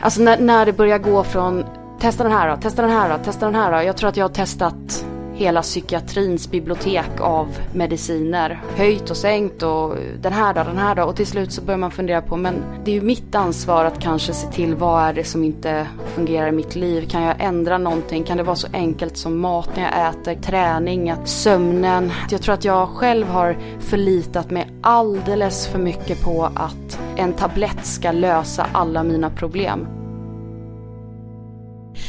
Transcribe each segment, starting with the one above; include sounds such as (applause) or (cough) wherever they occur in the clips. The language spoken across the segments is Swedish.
alltså när, när det börjar gå från testa den här då, testa den här då, testa den här då. Jag tror att jag har testat hela psykiatrins bibliotek av mediciner. Höjt och sänkt och den här då, den här dagen. Och till slut så börjar man fundera på, men det är ju mitt ansvar att kanske se till vad är det som inte fungerar i mitt liv. Kan jag ändra någonting? Kan det vara så enkelt som mat när jag äter, träning, sömnen? Jag tror att jag själv har förlitat mig alldeles för mycket på att en tablett ska lösa alla mina problem.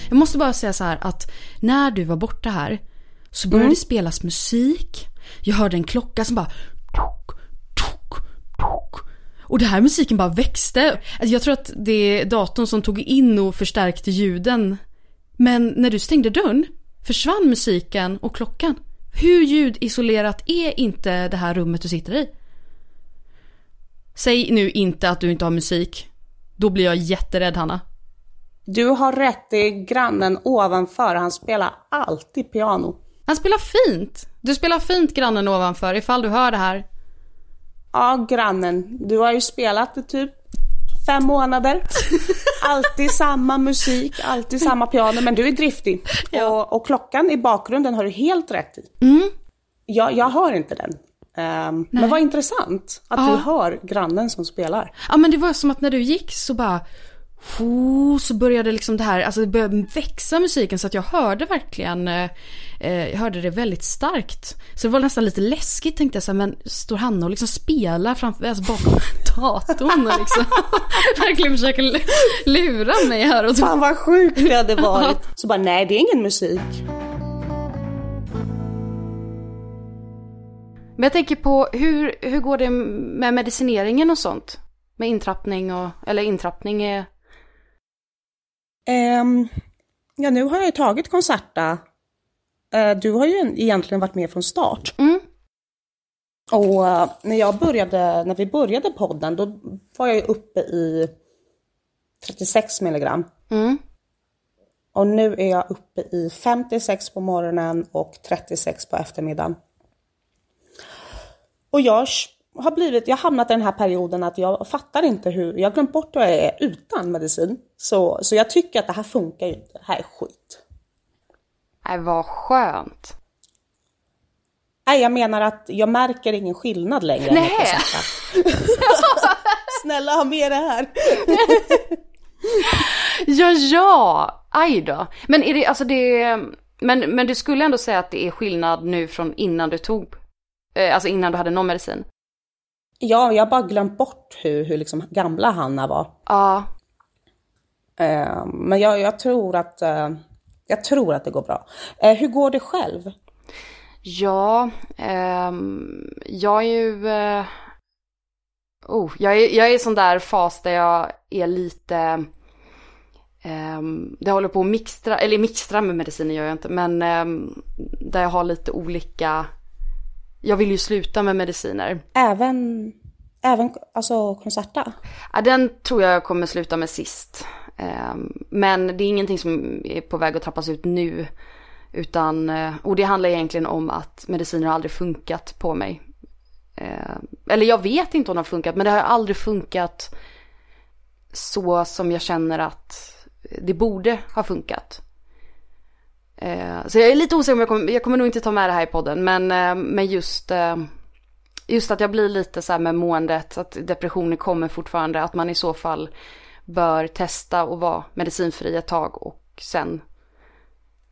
Jag måste bara säga så här att när du var borta här så började mm. det spelas musik. Jag hörde en klocka som bara tok, tok, tok. Och det här musiken bara växte. Alltså jag tror att det är datorn som tog in och förstärkte ljuden. Men när du stängde dörren försvann musiken och klockan. Hur ljudisolerat är inte det här rummet du sitter i? Säg nu inte att du inte har musik. Då blir jag jätterädd Hanna. Du har rätt, det är grannen ovanför. Han spelar alltid piano. Han spelar fint. Du spelar fint grannen ovanför ifall du hör det här. Ja, grannen. Du har ju spelat i typ fem månader. (laughs) Alltid samma musik, alltid samma piano, men du är driftig. Ja. Och, och, klockan i bakgrunden har du helt rätt i. Mm. Jag, jag hör inte den. Um, men vad intressant att ja. du hör grannen som spelar. Ja men det var som att när du gick så bara så började liksom det här, alltså det började växa musiken så att jag hörde verkligen, eh, eh, jag hörde det väldigt starkt. Så det var nästan lite läskigt tänkte jag så här, men står Hanna och liksom spelar framför, alltså bakom (laughs) datorn och liksom (laughs) verkligen försöker lura mig här. Och Fan vad sjukt det hade (laughs) varit. Så bara, nej det är ingen musik. Men jag tänker på, hur, hur går det med medicineringen och sånt? Med intrappning och, eller intrappning är Um, ja, nu har jag ju tagit Concerta. Uh, du har ju egentligen varit med från start. Mm. Och uh, när jag började, när vi började podden, då var jag ju uppe i 36 milligram. Mm. Och nu är jag uppe i 56 på morgonen och 36 på eftermiddagen. Och jag har blivit, jag har hamnat i den här perioden att jag fattar inte hur, jag har glömt bort hur jag är utan medicin. Så, så jag tycker att det här funkar ju inte, det här är skit. Nej, vad skönt. Nej, jag menar att jag märker ingen skillnad längre. Nej. (laughs) Snälla ha med det här. (laughs) ja, ja, aj då. Men är det, alltså det, men, men du skulle ändå säga att det är skillnad nu från innan du tog, eh, alltså innan du hade någon medicin? Ja, jag har bara glömt bort hur, hur liksom gamla Hanna var. Ja. Uh, men jag, jag, tror att, uh, jag tror att det går bra. Uh, hur går det själv? Ja, um, jag är ju... oh, jag, är, jag är i sån där fas där jag är lite... Um, det håller på att mixtra, eller mixtra med mediciner gör jag inte, men um, där jag har lite olika jag vill ju sluta med mediciner. Även, även alltså Concerta? Ja, den tror jag kommer sluta med sist. Ehm, men det är ingenting som är på väg att trappas ut nu. Utan, eh, och det handlar egentligen om att mediciner har aldrig funkat på mig. Ehm, eller jag vet inte om de har funkat, men det har aldrig funkat så som jag känner att det borde ha funkat. Eh, så jag är lite osäker om jag kommer, jag kommer nog inte ta med det här i podden, men, eh, men just, eh, just att jag blir lite så här med måendet, att depressioner kommer fortfarande, att man i så fall bör testa och vara medicinfri ett tag och sen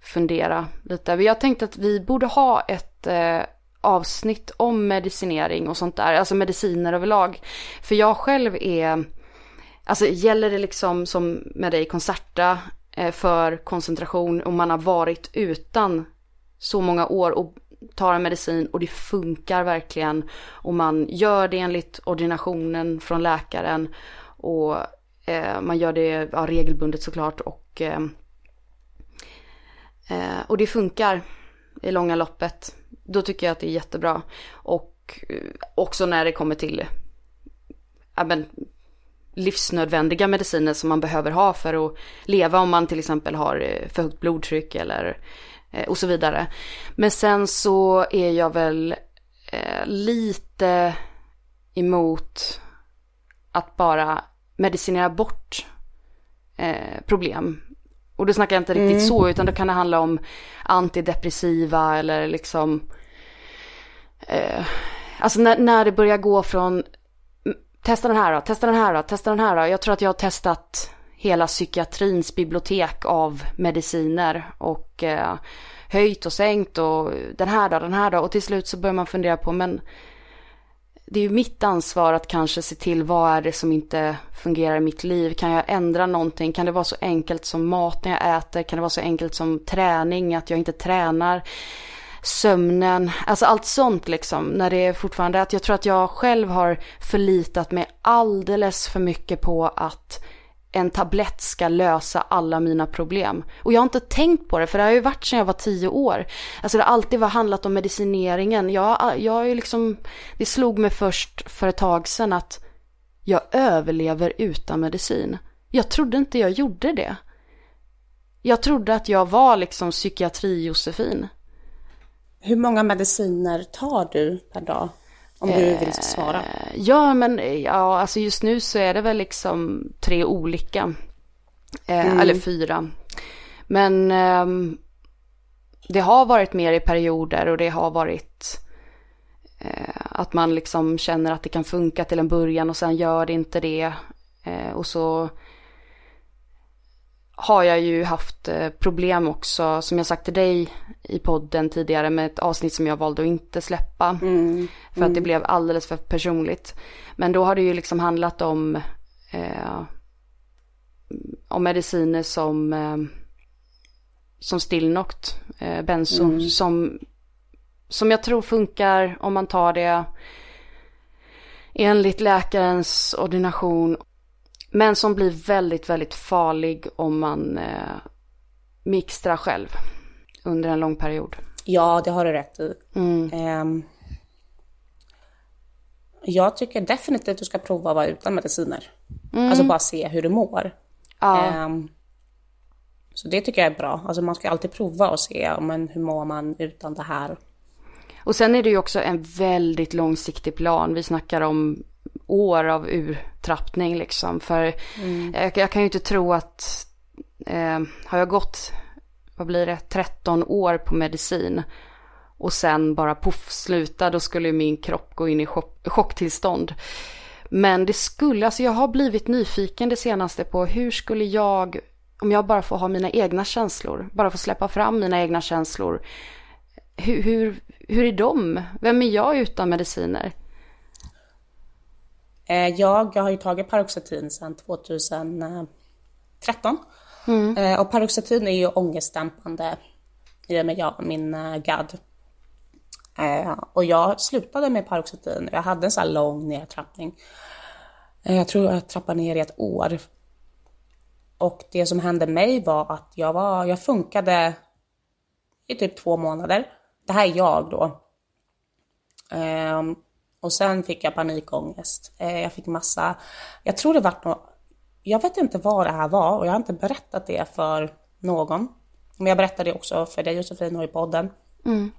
fundera lite. Jag tänkte att vi borde ha ett eh, avsnitt om medicinering och sånt där, alltså mediciner överlag. För jag själv är, alltså gäller det liksom som med dig Concerta, Eh, för koncentration och man har varit utan så många år och tar en medicin och det funkar verkligen och man gör det enligt ordinationen från läkaren och eh, man gör det ja, regelbundet såklart och, eh, eh och det funkar i långa loppet. Då tycker jag att det är jättebra. Och eh, också när det kommer till men, livsnödvändiga mediciner som man behöver ha för att leva om man till exempel har eh, för högt blodtryck eller eh, och så vidare. Men sen så är jag väl eh, lite emot att bara medicinera bort eh, problem. Och då snackar jag inte riktigt mm. så, utan då kan det handla om antidepressiva eller liksom... Eh, alltså när, när det börjar gå från testa den här då, testa den här då, testa den här då. Jag tror att jag har testat hela psykiatrins bibliotek av mediciner och eh, höjt och sänkt och den här då, den här då. Och till slut så börjar man fundera på, men det är ju mitt ansvar att kanske se till vad är det som inte fungerar i mitt liv. Kan jag ändra någonting? Kan det vara så enkelt som maten jag äter? Kan det vara så enkelt som träning, att jag inte tränar? Sömnen, alltså allt sånt liksom. När det är fortfarande att jag tror att jag själv har förlitat mig alldeles för mycket på att en tablett ska lösa alla mina problem. Och jag har inte tänkt på det, för det har ju varit sedan jag var tio år. Alltså det har alltid varit handlat om medicineringen. Jag, jag är ju liksom, det slog mig först för ett tag sedan att jag överlever utan medicin. Jag trodde inte jag gjorde det. Jag trodde att jag var liksom psykiatri-Josefin. Hur många mediciner tar du per dag? Om du vill svara. Eh, ja, men ja, alltså just nu så är det väl liksom tre olika. Eh, mm. Eller fyra. Men eh, det har varit mer i perioder och det har varit eh, att man liksom känner att det kan funka till en början och sen gör det inte det. Eh, och så har jag ju haft eh, problem också, som jag sagt till dig i podden tidigare med ett avsnitt som jag valde att inte släppa. Mm. För att det mm. blev alldeles för personligt. Men då har det ju liksom handlat om, eh, om mediciner som, eh, som Stillnoct, eh, benzo, mm. som, som jag tror funkar om man tar det enligt läkarens ordination men som blir väldigt, väldigt farlig om man eh, mixtrar själv under en lång period. Ja, det har du rätt i. Mm. Um, jag tycker definitivt att du ska prova att vara utan mediciner. Mm. Alltså bara se hur du mår. Ja. Um, så det tycker jag är bra. Alltså man ska alltid prova och se men hur mår man utan det här. Och sen är det ju också en väldigt långsiktig plan. Vi snackar om år av urtrappning liksom. För mm. jag, jag, kan ju inte tro att eh, har jag gått, vad blir det, 13 år på medicin och sen bara poff sluta, då skulle min kropp gå in i chock, chocktillstånd. Men det skulle, alltså jag har blivit nyfiken det senaste på hur skulle jag, om jag bara får ha mina egna känslor, bara få släppa fram mina egna känslor. Hur, hur, hur är de? Vem är jag utan mediciner? Eh, jag, jag har ju tagit Paroxetin sedan 2013. Mm. Eh, och Paroxetin är ju ångestdämpande i och med jag, min uh, GAD. och jag slutade med Paroxetin. Jag hade en sån här lång nedtrappning. jag tror jag trappade ner i ett år. Och det som hände mig var att jag, var, jag funkade i typ två månader. Det här är jag då. Och sen fick jag panikångest. Eh, jag fick massa, jag tror det vart något, jag vet inte vad det här var och jag har inte berättat det för någon. Men jag berättade det också för dig Josefin och i podden. Mm.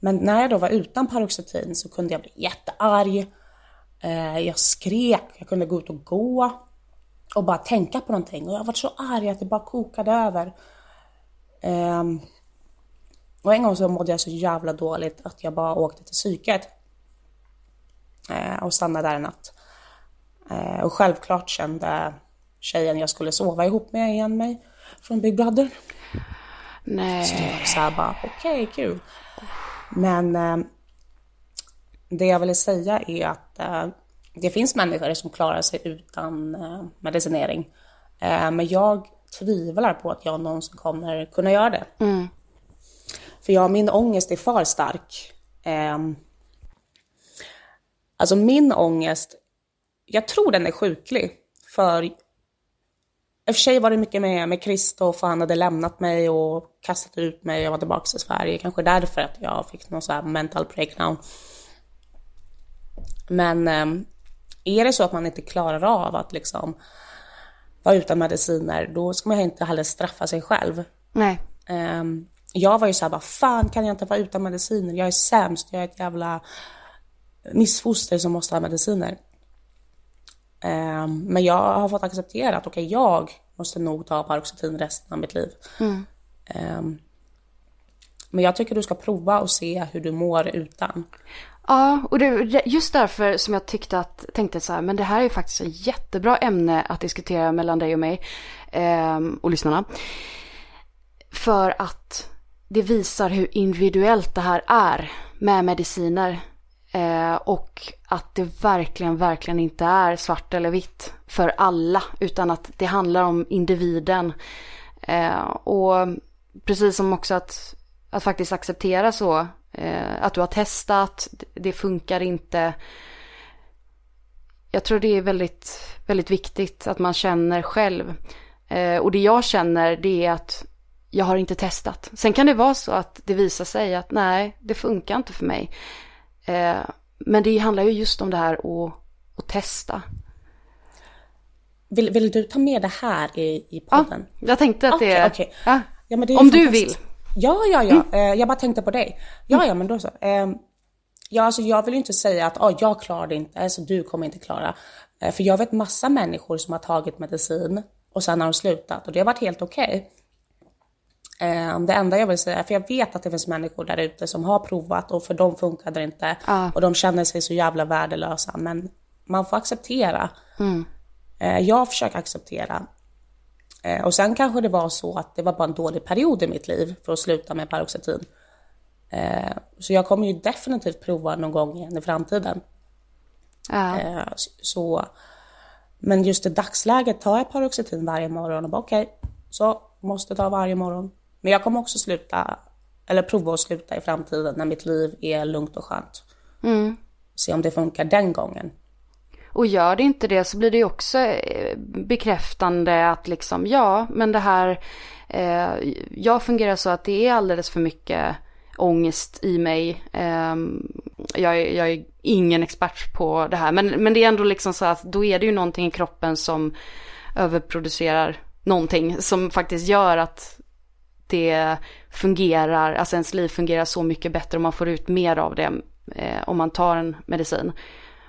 Men när jag då var utan paroxetin så kunde jag bli jättearg. Eh, jag skrek, jag kunde gå ut och gå och bara tänka på någonting. Och jag var så arg att det bara kokade över. Ehm, och en gång så mådde jag så jävla dåligt att jag bara åkte till psyket. Eh, och stannade där en natt. Eh, och självklart kände tjejen jag skulle sova ihop med igen mig från Big Brother. Nej. Så var så här bara, okej, okay, kul. Men eh, det jag ville säga är att eh, det finns människor som klarar sig utan eh, medicinering. Eh, men jag tvivlar på att jag någonsin kommer kunna göra det. Mm. För jag, min ångest är för stark. Alltså min ångest, jag tror den är sjuklig. För i och för sig var det mycket med, med Kristoff han hade lämnat mig och kastat ut mig och var tillbaka till Sverige. Kanske därför att jag fick någon sån här mental breakdown. Men ehm, är det så att man inte klarar av att liksom vara utan mediciner, då ska man inte heller straffa sig själv. Nej. Um, jag var ju såhär, vad fan kan jag inte vara utan mediciner? Jag är sämst, jag är ett jävla missfoster som måste ha mediciner. Ehm, men jag har fått acceptera att okej, okay, jag måste nog ta Paroxetin resten av mitt liv. Mm. Um, men jag tycker du ska prova och se hur du mår utan. Ja, och det, just därför som jag tyckte att, tänkte så här, men det här är faktiskt ett jättebra ämne att diskutera mellan dig och mig eh, och lyssnarna. För att det visar hur individuellt det här är med mediciner. Eh, och att det verkligen, verkligen inte är svart eller vitt för alla. Utan att det handlar om individen. Eh, och precis som också att, att faktiskt acceptera så. Eh, att du har testat, det funkar inte. Jag tror det är väldigt, väldigt viktigt att man känner själv. Eh, och det jag känner det är att jag har inte testat. Sen kan det vara så att det visar sig att nej, det funkar inte för mig. Eh, men det handlar ju just om det här att, att testa. Vill, vill, du ta med det här i, i podden? Ja, jag tänkte att det... Okay. Ja. Ja, det är om du vill. Ja, ja, ja. Mm. Eh, jag bara tänkte på dig. Ja, mm. ja, men då så. Eh, ja, alltså jag vill ju inte säga att oh, jag klarar det inte, så du kommer inte klara. Eh, för jag vet massa människor som har tagit medicin och sen har de slutat och det har varit helt okej. Okay. Det enda jag vill säga, för jag vet att det finns människor där ute som har provat och för dem funkade det inte. Ah. Och de känner sig så jävla värdelösa. Men man får acceptera. Mm. Jag försöker acceptera. Eh, och sen kanske det var så att det var bara en dålig period i mitt liv för att sluta med Paroxetin. Så jag kommer ju definitivt prova någon gång igen i framtiden. Ja. Eh, så, men just i dagsläget tar jag Paroxetin varje morgon och bara okej, okay, så måste ta varje morgon. Men jag kommer också sluta, eller prova att sluta i framtiden när mitt liv är lugnt och skönt. Mm. Se om det funkar den gången. Och gör det inte det så blir det ju också eh, bekräftande att liksom ja men det här eh, jag fungerar så att det är alldeles för mycket ångest i mig. Eh, jag, är, jag, är ingen expert på det här men, men det är ändå liksom så att då är det ju någonting i kroppen som överproducerar någonting som faktiskt gör att det fungerar, alltså ens liv fungerar så mycket bättre om man får ut mer av det eh, om man tar en medicin.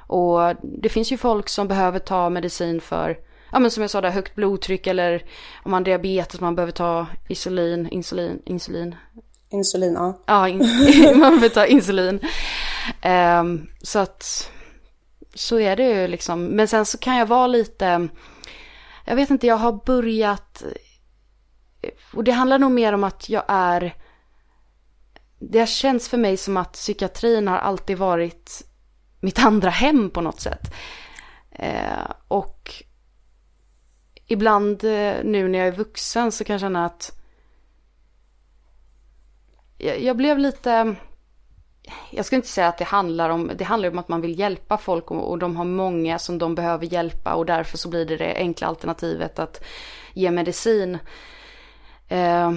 Och det finns ju folk som behöver ta medicin för, ja men som jag sa där, högt blodtryck eller om man har diabetes, man behöver ta insulin, insulin, insulin. Insulin, ja. Ja, in, (laughs) man behöver ta insulin. Um, så att, så är det ju liksom. Men sen så kan jag vara lite, jag vet inte, jag har börjat, och det handlar nog mer om att jag är, det känns för mig som att psykiatrin har alltid varit mitt andra hem på något sätt. Eh, och ibland eh, nu när jag är vuxen så kan jag känna att jag, jag blev lite, jag ska inte säga att det handlar om, det handlar om att man vill hjälpa folk och, och de har många som de behöver hjälpa och därför så blir det det enkla alternativet att ge medicin. Eh,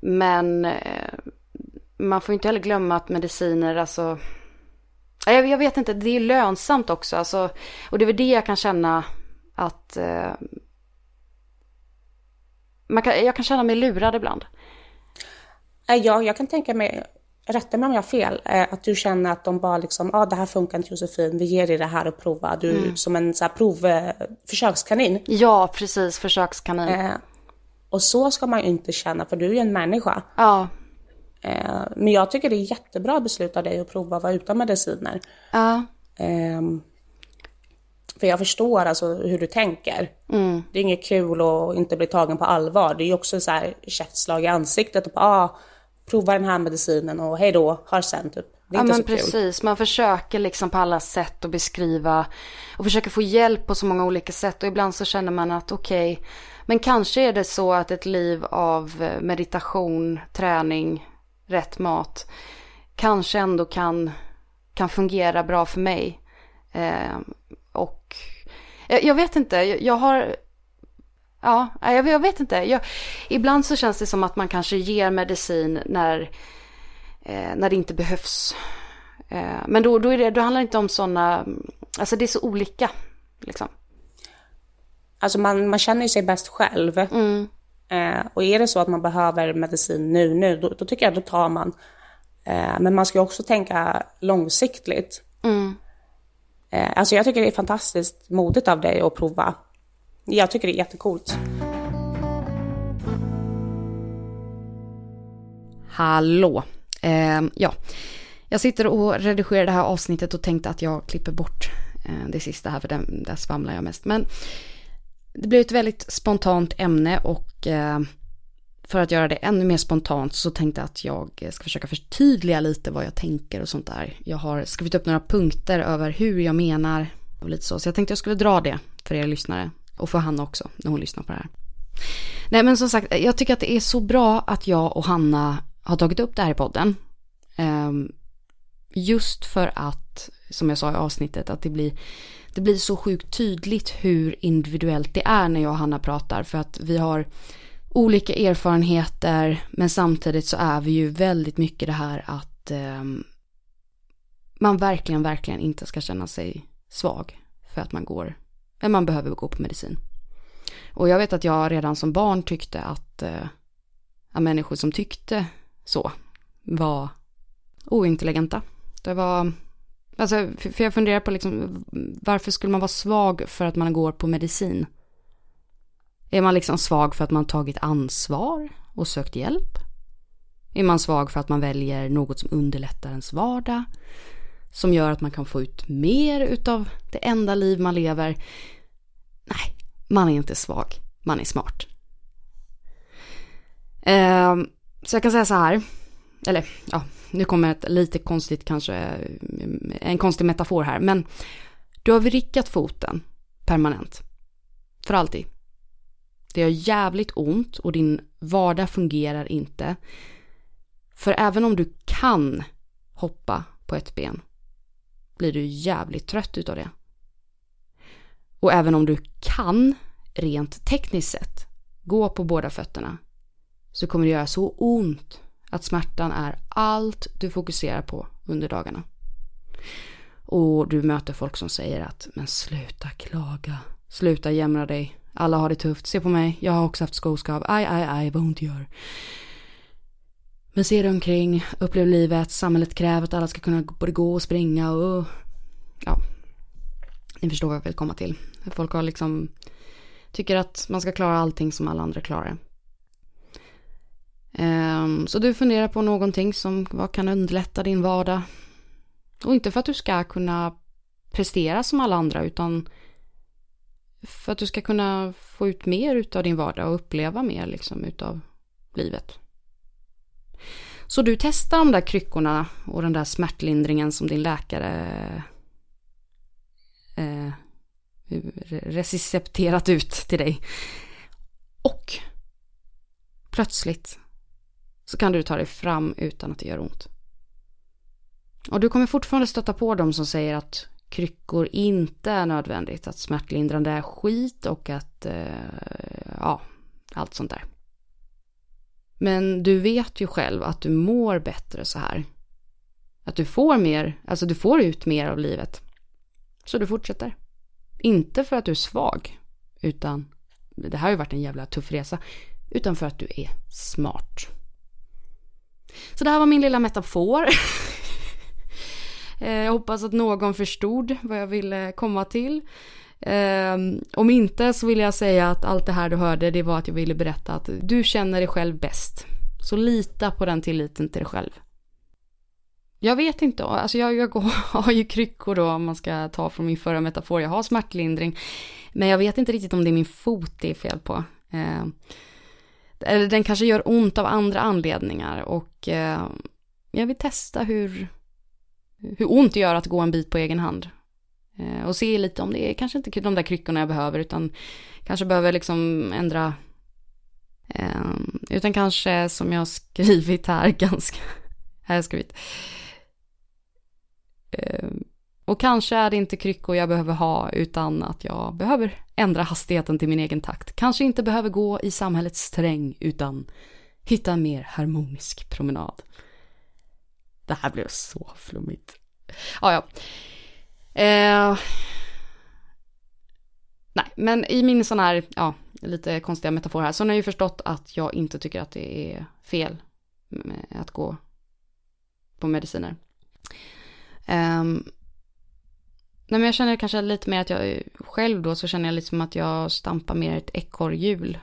men eh, man får inte heller glömma att mediciner, alltså jag, jag vet inte, det är lönsamt också. Alltså, och det är väl det jag kan känna att eh, man kan, jag kan känna mig lurad ibland. Ja, jag kan tänka mig, rätta mig om jag har fel, eh, att du känner att de bara liksom, ja ah, det här funkar inte Josefin, vi ger dig det här att prova. Du mm. som en så här prov, eh, försökskanin. Ja, precis, försökskanin. Eh, och så ska man ju inte känna, för du är ju en människa. Ja. Eh, men jag tycker det är jättebra beslut av dig att prova att vara utan mediciner. Ja. Eh, för jag förstår alltså hur du tänker. Mm. Det är inget kul att inte bli tagen på allvar. Det är ju också så här käftslag i ansiktet och bara, ah, prova den här medicinen och hej då, har sen typ. Det är ja, inte men så precis, kul. man försöker liksom på alla sätt att beskriva och försöker få hjälp på så många olika sätt och ibland så känner man att okej, okay, men kanske är det så att ett liv av eh, meditation, träning, rätt mat kanske ändå kan, kan fungera bra för mig. Eh, och jag, jag, vet inte, jag, jag har Ja, jag, jag vet inte. Jag, ibland så känns det som att man kanske ger medicin när, eh, när det inte behövs. Eh, men då, då, är det, då handlar det inte om sådana, alltså det är så olika. Liksom alltså man, man känner ju sig bäst själv. Mm. Eh, och är det så att man behöver medicin nu, nu, då, då tycker jag att då tar man. Eh, men man ska ju också tänka långsiktigt. Mm. Eh, alltså jag tycker det är fantastiskt modigt av dig att prova. Jag tycker det är jättecoolt. Hallå! Eh, ja, jag sitter och redigerar det här avsnittet och tänkte att jag klipper bort eh, det sista här för den, där svamlar jag mest. Men det blev ett väldigt spontant ämne och eh, för att göra det ännu mer spontant så tänkte jag att jag ska försöka förtydliga lite vad jag tänker och sånt där. Jag har skrivit upp några punkter över hur jag menar och lite så. Så jag tänkte jag skulle dra det för er lyssnare och för Hanna också när hon lyssnar på det här. Nej men som sagt, jag tycker att det är så bra att jag och Hanna har tagit upp det här i podden. Ehm, just för att, som jag sa i avsnittet, att det blir, det blir så sjukt tydligt hur individuellt det är när jag och Hanna pratar. För att vi har olika erfarenheter, men samtidigt så är vi ju väldigt mycket det här att eh, man verkligen, verkligen inte ska känna sig svag för att man går, men man behöver gå på medicin. Och jag vet att jag redan som barn tyckte att, eh, att människor som tyckte så var ointelligenta. Det var, alltså, för jag funderar på liksom, varför skulle man vara svag för att man går på medicin? Är man liksom svag för att man tagit ansvar och sökt hjälp? Är man svag för att man väljer något som underlättar ens vardag? Som gör att man kan få ut mer utav det enda liv man lever? Nej, man är inte svag, man är smart. Ehm, så jag kan säga så här, eller ja, nu kommer ett lite konstigt kanske, en konstig metafor här, men du har vrickat foten permanent. För alltid. Det gör jävligt ont och din vardag fungerar inte. För även om du kan hoppa på ett ben blir du jävligt trött utav det. Och även om du kan, rent tekniskt sett, gå på båda fötterna så kommer det göra så ont att smärtan är allt du fokuserar på under dagarna. Och du möter folk som säger att men sluta klaga, sluta jämra dig, alla har det tufft, se på mig, jag har också haft skoskav, aj, aj, aj, vad ont gör. Men se dig omkring, upplev livet, samhället kräver att alla ska kunna både gå och springa och ja, ni förstår vad jag vill komma till. Folk har liksom, tycker att man ska klara allting som alla andra klarar. Ehm, så du funderar på någonting som vad kan underlätta din vardag. Och inte för att du ska kunna prestera som alla andra utan för att du ska kunna få ut mer av din vardag och uppleva mer liksom utav livet. Så du testar de där kryckorna och den där smärtlindringen som din läkare eh, recepterat ut till dig. Och plötsligt så kan du ta dig fram utan att det gör ont. Och du kommer fortfarande stöta på dem som säger att kryckor inte är nödvändigt, att smärtlindrande är skit och att, eh, ja, allt sånt där. Men du vet ju själv att du mår bättre så här. Att du får mer, alltså du får ut mer av livet. Så du fortsätter. Inte för att du är svag, utan det här har ju varit en jävla tuff resa, utan för att du är smart. Så det här var min lilla metafor. (laughs) Eh, jag hoppas att någon förstod vad jag ville komma till. Um, om inte så vill jag säga att allt det här du hörde det var att jag ville berätta att du känner dig själv bäst. Så lita på den tilliten till dig själv. Jag vet inte, alltså jag, jag (laughs) har ju kryckor då om man ska ta från min förra metafor. Jag har smärtlindring. Men jag vet inte riktigt om det är min fot det är fel på. Ehm, eller den kanske gör ont av andra anledningar och eh, jag vill testa hur, hur ont det gör att gå en bit på egen hand. Eh, och se lite om det är kanske inte de där kryckorna jag behöver utan kanske behöver liksom ändra. Eh, utan kanske som jag har skrivit här (laughs) ganska, här har jag skrivit. Eh, och kanske är det inte kryckor jag behöver ha utan att jag behöver ändra hastigheten till min egen takt. Kanske inte behöver gå i samhällets sträng utan hitta en mer harmonisk promenad. Det här blev så flummigt. Ja, ja. Eh, nej, men i min sån här, ja, lite konstiga metafor här, så har jag ju förstått att jag inte tycker att det är fel att gå på mediciner. Um, nej men jag känner kanske lite mer att jag själv då så känner jag lite som att jag stampar mer ett ekorrhjul.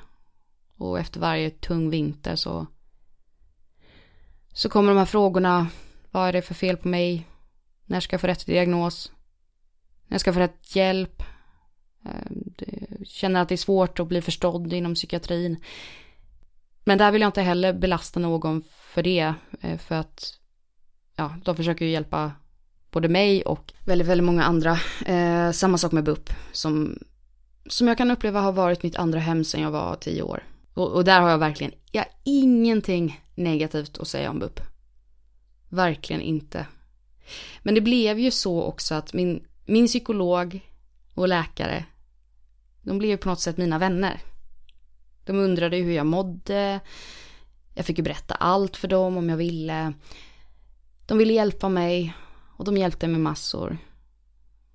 Och efter varje tung vinter så så kommer de här frågorna. Vad är det för fel på mig? När ska jag få rätt diagnos? När ska jag få rätt hjälp? Ehm, jag känner att det är svårt att bli förstådd inom psykiatrin. Men där vill jag inte heller belasta någon för det. Eh, för att ja, de försöker ju hjälpa både mig och väldigt, väldigt många andra. Eh, samma sak med BUP som, som jag kan uppleva har varit mitt andra hem sedan jag var tio år. Och, och där har jag verkligen, jag har ingenting negativt att säga om BUP. Verkligen inte. Men det blev ju så också att min, min psykolog och läkare, de blev ju på något sätt mina vänner. De undrade hur jag mådde. Jag fick ju berätta allt för dem om jag ville. De ville hjälpa mig och de hjälpte mig massor.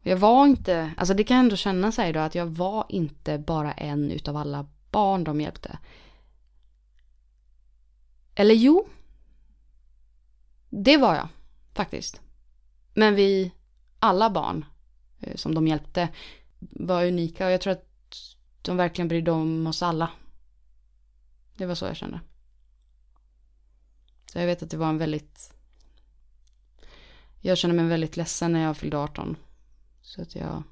Jag var inte, alltså det kan jag ändå känna sig då att jag var inte bara en utav alla barn de hjälpte. Eller jo. Det var jag faktiskt. Men vi, alla barn eh, som de hjälpte var unika och jag tror att de verkligen brydde om oss alla. Det var så jag kände. Så jag vet att det var en väldigt... Jag känner mig väldigt ledsen när jag fyllde 18. Så att jag...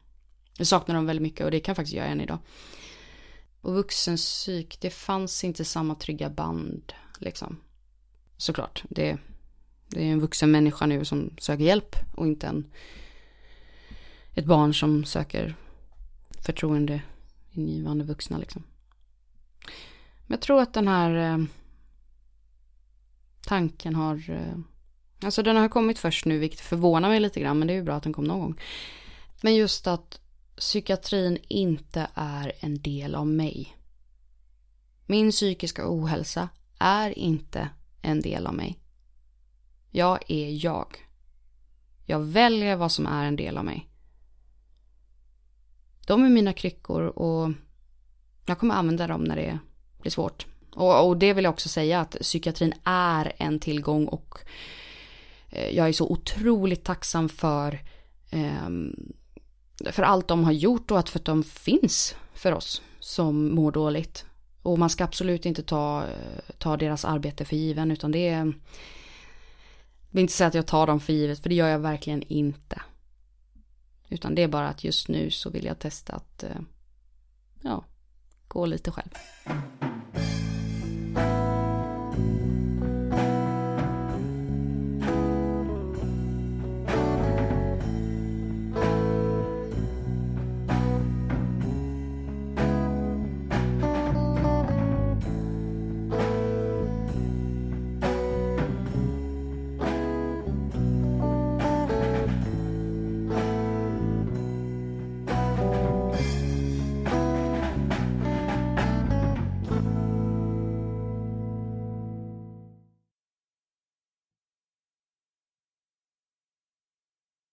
Jag saknar dem väldigt mycket och det kan jag faktiskt göra än idag. Och vuxenpsyk, det fanns inte samma trygga band liksom. Såklart, det, det är en vuxen människa nu som söker hjälp och inte en, ett barn som söker förtroende ingivande vuxna liksom. Men jag tror att den här eh, tanken har, eh, alltså den har kommit först nu, vilket förvånar mig lite grann, men det är ju bra att den kom någon gång. Men just att psykiatrin inte är en del av mig. Min psykiska ohälsa är inte en del av mig. Jag är jag. Jag väljer vad som är en del av mig. De är mina kryckor och jag kommer använda dem när det blir svårt. Och, och, det vill jag också säga att psykiatrin är en tillgång och Eh, jag är så otroligt tacksam för, eh, för allt de har gjort och att för att de finns för oss som mår dåligt. Och man ska absolut inte ta, ta deras arbete för given utan det är... Jag vill inte säga att jag tar dem för givet för det gör jag verkligen inte. Utan det är bara att just nu så vill jag testa att eh, ja, gå lite själv.